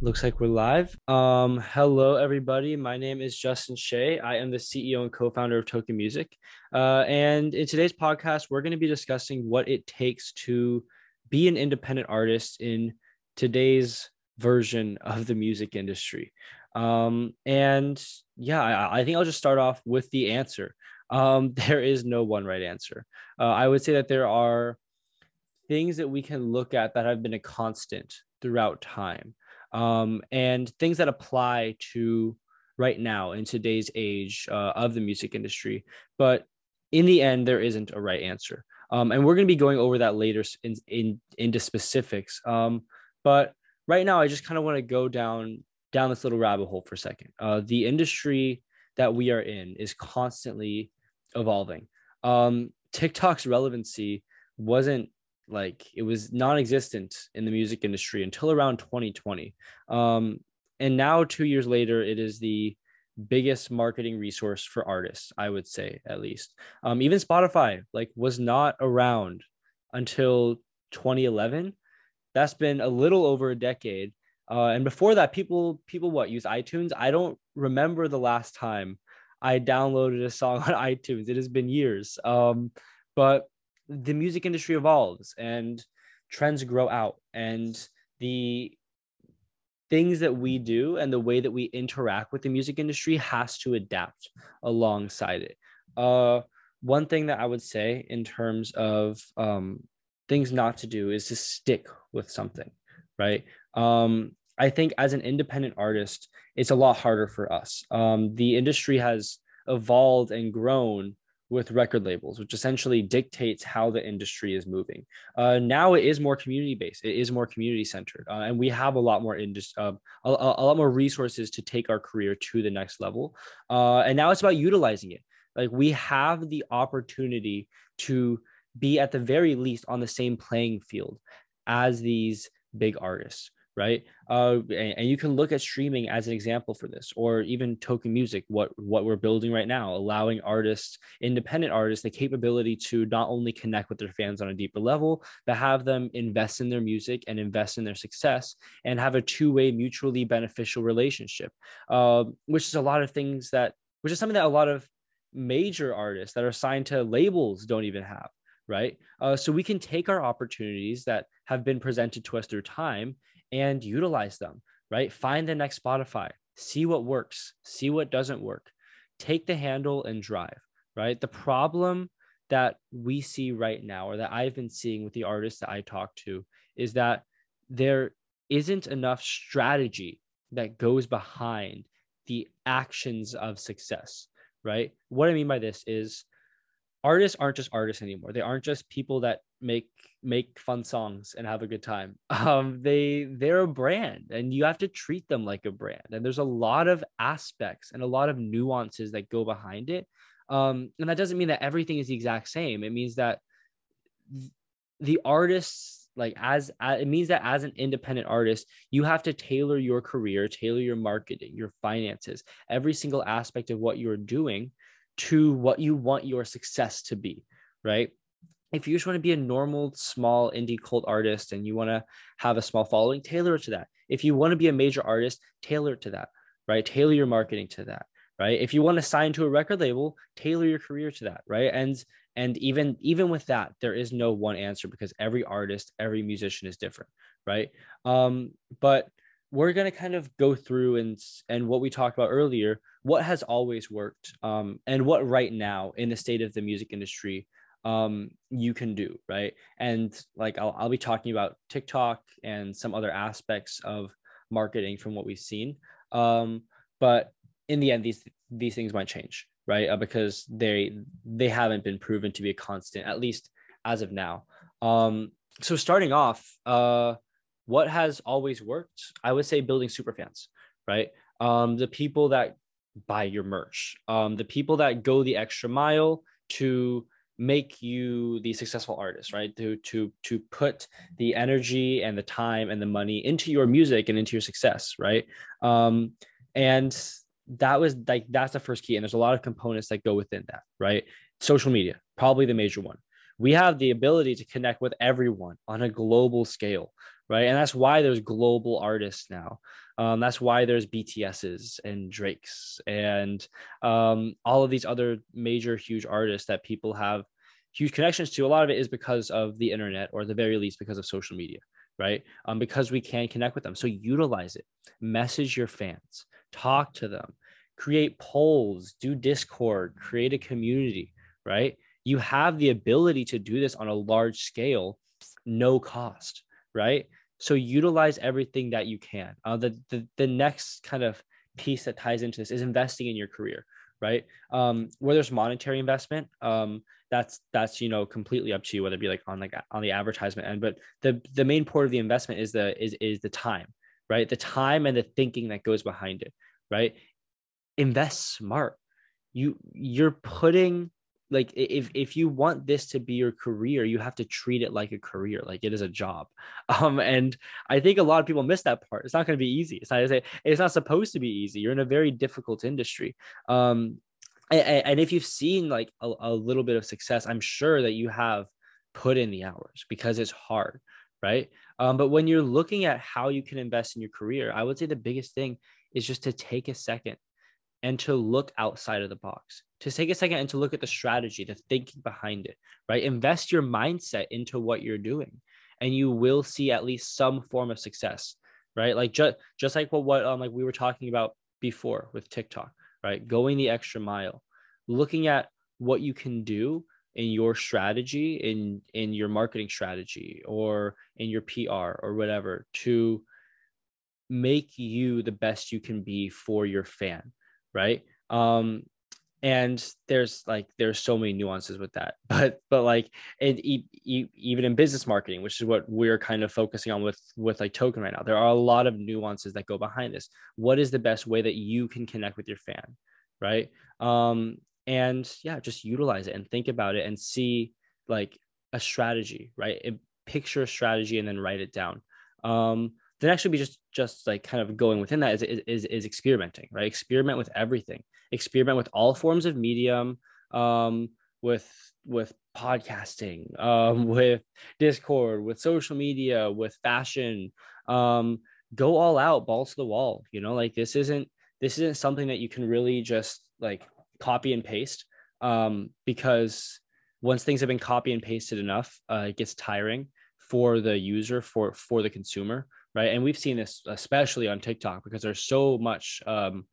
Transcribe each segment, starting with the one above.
Looks like we're live. Um, hello, everybody. My name is Justin Hsieh. I am the CEO and co founder of Tokn Music. Uh, and in today's podcast, we're going to be discussing what it takes to be an independent artist in today's version of the music industry. Um, and yeah, I, I, think I'll just start off with the answer. Um, there is no one right answer. Uh, I would say that there are things that we can look at that have been a constant throughout time um, and things that apply to right now in today's age uh, of the music industry. But in the end, there isn't a right answer. Um, and we're going to be going over that later in, in into specifics. Um, but right now, I just kind of want to go down down this little rabbit hole for a second. Uh, the industry that we are in is constantly evolving. Um, TikTok's relevancy wasn't like it was non-existent in the music industry until around 2020 um, and now two years later it is the biggest marketing resource for artists i would say at least. Um, even spotify like was not around until 2011 that's been a little over a decade. Uh, and before that people people what use itunes? I don't remember the last time i downloaded a song on itunes. It has been years. Um, but the music industry evolves and trends grow out and the things that we do and the way that we interact with the music industry has to adapt alongside it. Uh, one thing that i would say in terms of um, things not to do is to stick with something right? Um, i think as an independent artist it's a lot harder for us. Um, the industry has evolved and grown with record labels, which essentially dictates how the industry is moving. Uh, now it is more community based. It is more community centered, uh, and we have a lot more indus- uh, a, a, lot more resources to take our career to the next level. Uh, and now it's about utilizing it. Like we have the opportunity to be at the very least on the same playing field as these big artists right? Uh, and, and, you can look at streaming as an example for this or even Tokn music what what we're building right now allowing artists independent artists the capability to not only connect with their fans on a deeper level but have them invest in their music and invest in their success and have a two-way mutually beneficial relationship uh, which is a lot of things that which is something that a lot of major artists that are signed to labels don't even have right? Uh, so we can take our opportunities that have been presented to us through time and utilize them, right? Find the next Spotify, see what works, see what doesn't work, take the handle and drive, right? The problem that we see right now, or that I've been seeing with the artists that I talk to, is that there isn't enough strategy that goes behind the actions of success, right? What I mean by this is artists aren't just artists anymore. They aren't just people that make make fun songs and have a good time. Um, they they're a brand, and you have to treat them like a brand. And there's a lot of aspects and a lot of nuances that go behind it. Um, and that doesn't mean that everything is the exact same. It means that the artists like as, as it means that as an independent artist you have to tailor your career tailor your marketing your finances every single aspect of what you're doing to what you want your success to be, right? If you just want to be a normal, small indie cult artist and you want to have a small following, tailor it to that. If you want to be a major artist, tailor it to that, right? Tailor your marketing to that, right? If you want to sign to a record label, tailor your career to that, right? And and even even with that, there is no one answer because every artist, every musician is different, right? Um, but we're going to kind of go through and and what we talked about earlier what has always worked um, and what right now in the state of the music industry um, you can do right? And like I'll, I'll be talking about tiktok and some other aspects of marketing from what we've seen. Um, but in the end these these things might change right? Uh, because they they haven't been proven to be a constant at least as of now. Um, so starting off uh what has always worked? I would say building super fans right? Um the people that buy your merch um the people that go the extra mile to make you the successful artist right to to to put the energy and the time and the money into your music and into your success right um and that was like that's the first key and there's a lot of components that go within that right social media probably the major one we have the ability to connect with everyone on a global scale right? And that's why there's global artists now. Um, that's why there's BTSs and Drakes and um, all of these other major, huge artists that people have huge connections to. A lot of it is because of the internet, or the very least because of social media, right? Um, because we can connect with them. So utilize it. Message your fans. Talk to them. Create polls. Do Discord. Create a community, right? You have the ability to do this on a large scale, no cost, right? So utilize everything that you can. Uh, the, the the next kind of piece that ties into this is investing in your career, right? Um, where there's monetary investment, um, that's that's you know completely up to you whether it be like on like on the advertisement end. But the the main part of the investment is the is is the time, right? The time and the thinking that goes behind it, right? Invest smart. You you're putting like if if you want this to be your career you have to treat it like a career like it is a job. Um and i think a lot of people miss that part. It's not going to be easy. It's not it's not supposed to be easy. You're in a very difficult industry. Um and, and if you've seen like a, a little bit of success i'm sure that you have put in the hours because it's hard right? Um but when you're looking at how you can invest in your career i would say the biggest thing is just to take a second and to look outside of the box, to take a second and to look at the strategy, the thinking behind it, right? Invest your mindset into what you're doing, and you will see at least some form of success, right? Like just just like what what um, like we were talking about before with TikTok, right? Going the extra mile, looking at what you can do in your strategy, in in your marketing strategy, or in your PR or whatever to make you the best you can be for your fan right? Um and there's like there's so many nuances with that but but like it, even in business marketing which is what we're kind of focusing on with with like Tokn right now there are a lot of nuances that go behind this. What is the best way that you can connect with your fan right? Um and yeah just utilize it and think about it and see like a strategy right? It, picture a strategy and then write it down. Um then actually be just just like kind of going within that is, is is experimenting right? Experiment with everything. Experiment with all forms of medium um with with podcasting um with discord with social media with fashion. Um go all out balls to the wall you know? Like this isn't this isn't something that you can really just like copy and paste um because once things have been copy and pasted enough uh, it gets tiring for the user for for the consumer right? And we've seen this especially on TikTok because there's so much, um,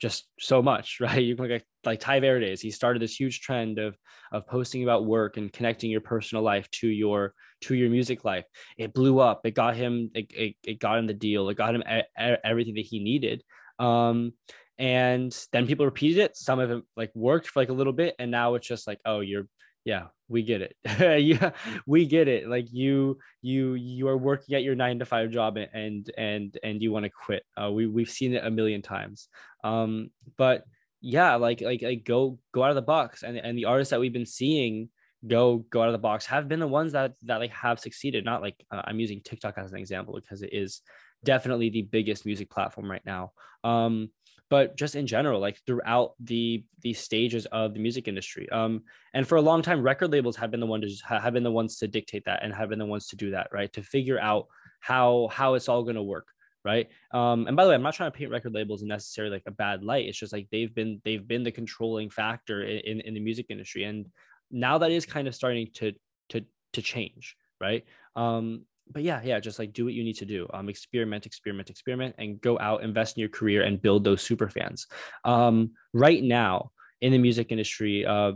just so much, right? You can look at like Tai Verdes. He started this huge trend of of posting about work and connecting your personal life to your to your music life. It blew up. It got him. It, it, it got him the deal. It got him a, a, everything that he needed. Um, and then people repeated it. Some of it like worked for like a little bit, and now it's just like, oh, you're yeah we get it. Yeah we get it. Like you you you are working at your nine to five job and and and you want to quit. Uh, we, we've seen it a million times. Um but yeah like like like go go out of the box. And and the artists that we've been seeing go go out of the box have been the ones that that like have succeeded. Not like uh, i'm using tiktok as an example because it is definitely the biggest music platform right now. Um but just in general like throughout the the stages of the music industry. Um and for a long time record labels have been the ones to have been the ones to dictate that and have been the ones to do that right? To figure out how how it's all going to work right? Um and by the way i'm not trying to paint record labels in necessarily like a bad light. It's just like they've been they've been the controlling factor in in the music industry. And now that is kind of starting to to to change right? Um but yeah, yeah, just like do what you need to do. Um, experiment, experiment, experiment, and go out, invest in your career, and build those super fans. Um, right now in the music industry, uh,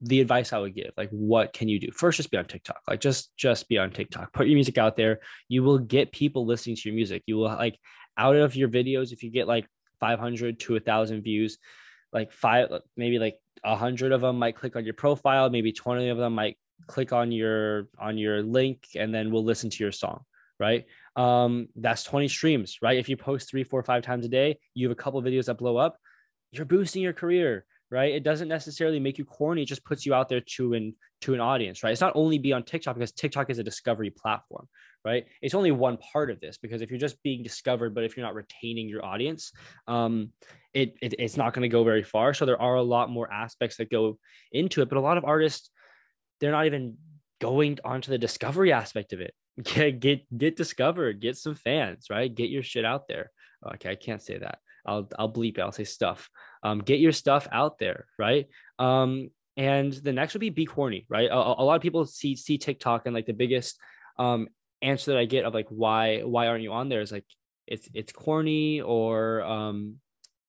the advice I would give, like, what can you do? First, just be on TikTok. Like, just just be on TikTok. Put your music out there. You will get people listening to your music. You will like out of your videos, if you get like 500 to a thousand views, like five, maybe like a hundred of them might click on your profile. Maybe 20 of them might click on your on your link and then we'll listen to your song right? Um that's 20 streams right? If you post three four five times a day you have a couple videos that blow up you're boosting your career right? It doesn't necessarily make you corny it just puts you out there to an to an audience right? It's not only be on tiktok because tiktok is a discovery platform right? It's only one part of this because if you're just being discovered but if you're not retaining your audience um it, it it's not going to go very far. So there are a lot more aspects that go into it but a lot of artists they're not even going onto the discovery aspect of it get get get discovered, get some fans, right? Get your shit out there. Okay, I can't say that. I'll I'll bleep it. I'll say stuff. Um, get your stuff out there, right? Um, and the next would be be corny, right? A, a lot of people see see TikTok and like the biggest um answer that I get of like why why aren't you on there is like it's it's corny or um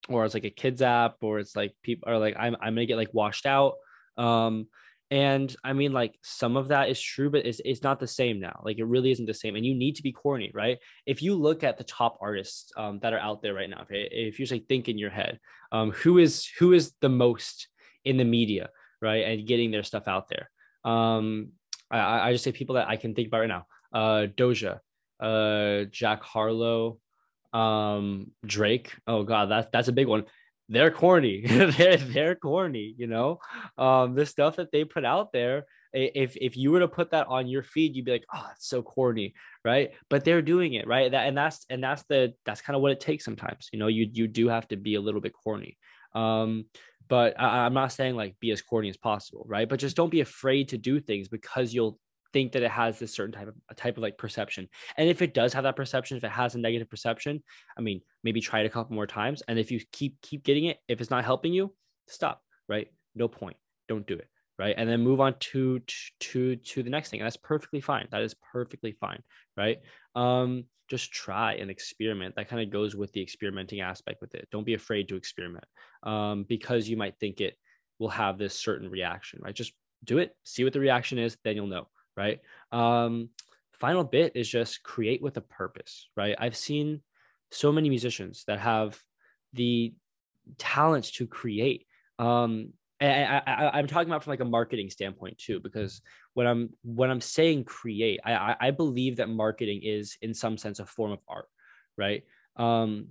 or it's like a kids app or it's like people are like I'm I'm gonna get like washed out. Um, and I mean, like some of that is true, but it's, it's not the same now. Like it really isn't the same. And you need to be corny, right? If you look at the top artists um, that are out there right now, okay, if you like think in your head, um, who is who is the most in the media, right, and getting their stuff out there. Um, I, I just say people that I can think about right now: uh, Doja, uh, Jack Harlow, um, Drake. Oh God, that's that's a big one they're corny. they're they're corny, you know. Um, the stuff that they put out there, if if you were to put that on your feed, you'd be like, oh, it's so corny, right? But they're doing it, right? That and that's and that's the that's kind of what it takes sometimes. You know, you you do have to be a little bit corny. Um, but I, I'm not saying like be as corny as possible, right? But just don't be afraid to do things because you'll think that it has this certain type of a type of like perception. And if it does have that perception, if it has a negative perception, I mean, maybe try it a couple more times. And if you keep keep getting it, if it's not helping you, stop. Right? No point. Don't do it. Right. And then move on to to to the next thing. And that's perfectly fine. That is perfectly fine. Right. Um, just try and experiment. That kind of goes with the experimenting aspect with it. Don't be afraid to experiment. Um, because you might think it will have this certain reaction, right? Just do it, see what the reaction is, then you'll know right? Um, final bit is just create with a purpose, right? I've seen so many musicians that have the talents to create. Um, and I, am talking about from like a marketing standpoint too, because when I'm when I'm saying create, I, I believe that marketing is in some sense a form of art, right? Um,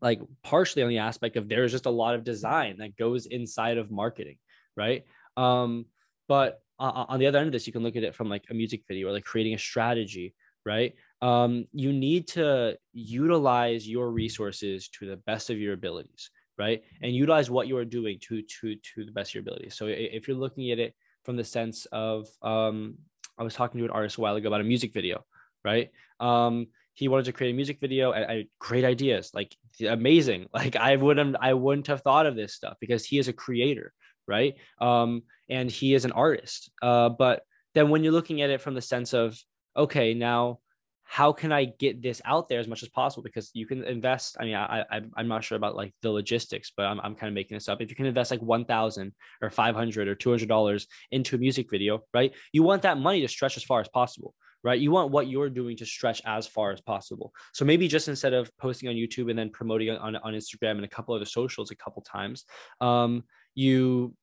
like partially on the aspect of there's just a lot of design that goes inside of marketing, right? Um, but uh, on the other end of this, you can look at it from like a music video or like creating a strategy, right? Um, you need to utilize your resources to the best of your abilities, right? And utilize what you are doing to to to the best of your abilities. So if you're looking at it from the sense of, um, I was talking to an artist a while ago about a music video, right? Um, he wanted to create a music video and, and great ideas, like amazing. Like I wouldn't I wouldn't have thought of this stuff because he is a creator, right? Um, and he is an artist. Uh, but then when you're looking at it from the sense of, okay, now how can I get this out there as much as possible? Because you can invest. I mean, I, I I'm not sure about like the logistics, but I'm, I'm kind of making this up. If you can invest like one thousand or five hundred or two hundred dollars into a music video, right? You want that money to stretch as far as possible, right? You want what you're doing to stretch as far as possible. So maybe just instead of posting on YouTube and then promoting on on Instagram and a couple other socials a couple times, um, you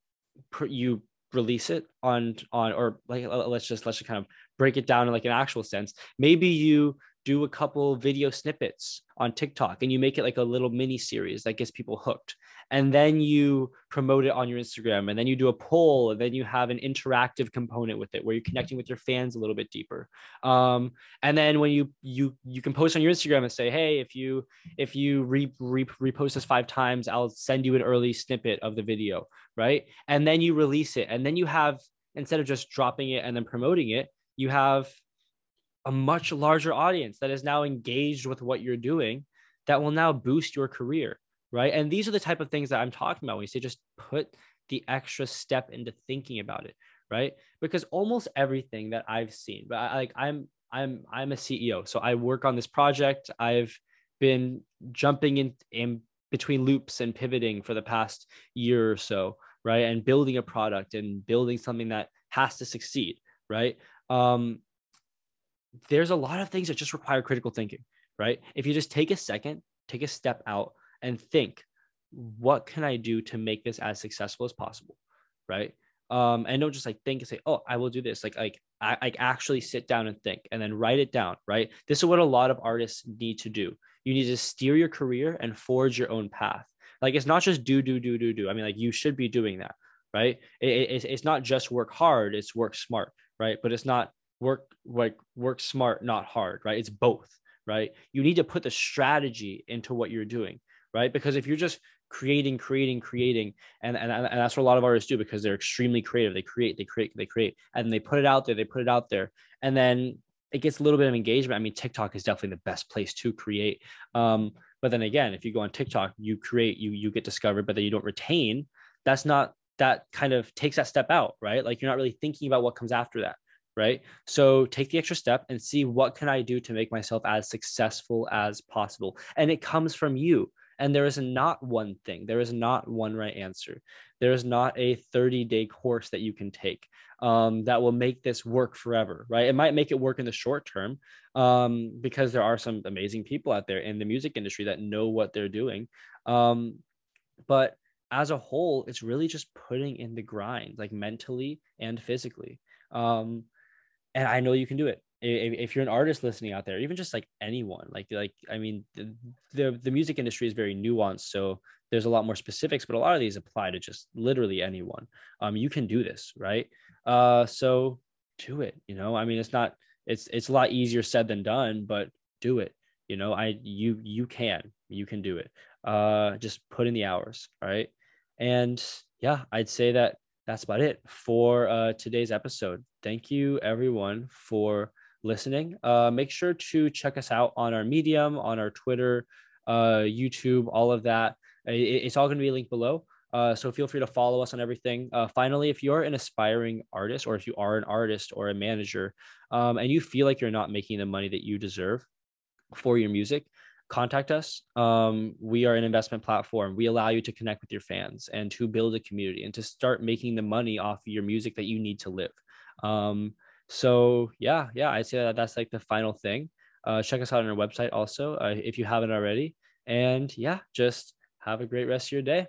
you release it on on or like uh, let's just let's just kind of break it down in like an actual sense. Maybe you do a couple video snippets on TikTok and you make it like a little mini series that gets people hooked. And then you promote it on your Instagram and then you do a poll and then you have an interactive component with it where you're connecting with your fans a little bit deeper. Um, and then when you you you can post on your Instagram and say, hey, if you if you re, re, repost this five times, I'll send you an early snippet of the video, right? And then you release it. And then you have instead of just dropping it and then promoting it, you have a much larger audience that is now engaged with what you're doing that will now boost your career right? And these are the type of things that i'm talking about when you say just put the extra step into thinking about it right? Because almost everything that i've seen but I, like i'm i'm i'm a ceo so i work on this project. I've been jumping in, in between loops and pivoting for the past year or so right? And building a product and building something that has to succeed right? Um there's a lot of things that just require critical thinking, right? If you just take a second, take a step out and think, what can I do to make this as successful as possible, right? Um, and don't just like think and say, oh, I will do this. Like, like I, I actually sit down and think and then write it down, right? This is what a lot of artists need to do. You need to steer your career and forge your own path. Like, it's not just do, do, do, do, do. I mean, like, you should be doing that, right? It, it, it's not just work hard, it's work smart, right? But it's not work like work smart not hard right it's both right you need to put the strategy into what you're doing right because if you're just creating creating creating and, and and that's what a lot of artists do because they're extremely creative they create they create they create and they put it out there they put it out there and then it gets a little bit of engagement. I mean, TikTok is definitely the best place to create. Um, but then again, if you go on TikTok, you create, you you get discovered, but then you don't retain. That's not that kind of takes that step out, right? Like you're not really thinking about what comes after that, right? So take the extra step and see what can I do to make myself as successful as possible. And it comes from you. And there is not one thing, there is not one right answer. There is not a 30 day course that you can take um, that will make this work forever, right? It might make it work in the short term um, because there are some amazing people out there in the music industry that know what they're doing. Um, but as a whole, it's really just putting in the grind, like mentally and physically. Um, and I know you can do it if, you're an artist listening out there, even just like anyone, like like I mean, the, the the music industry is very nuanced, so there's a lot more specifics, but a lot of these apply to just literally anyone. Um, you can do this, right? Uh, so do it. You know, I mean, it's not it's it's a lot easier said than done, but do it. You know, I you you can you can do it. Uh, just put in the hours, right? And yeah, I'd say that that's about it for uh, today's episode. Thank you, everyone, for listening. Uh, make sure to check us out on our Medium, on our Twitter, uh, YouTube, all of that. It, it's all going to be linked below. Uh, so feel free to follow us on everything. Uh, finally, if you're an aspiring artist or if you are an artist or a manager um, and you feel like you're not making the money that you deserve for your music, contact us. Um, we are an investment platform. We allow you to connect with your fans and to build a community and to start making the money off of your music that you need to live. Um, so yeah, yeah, I'd say that that's like the final thing. Uh, check us out on our website also uh, if you haven't already. And yeah, just have a great rest of your day.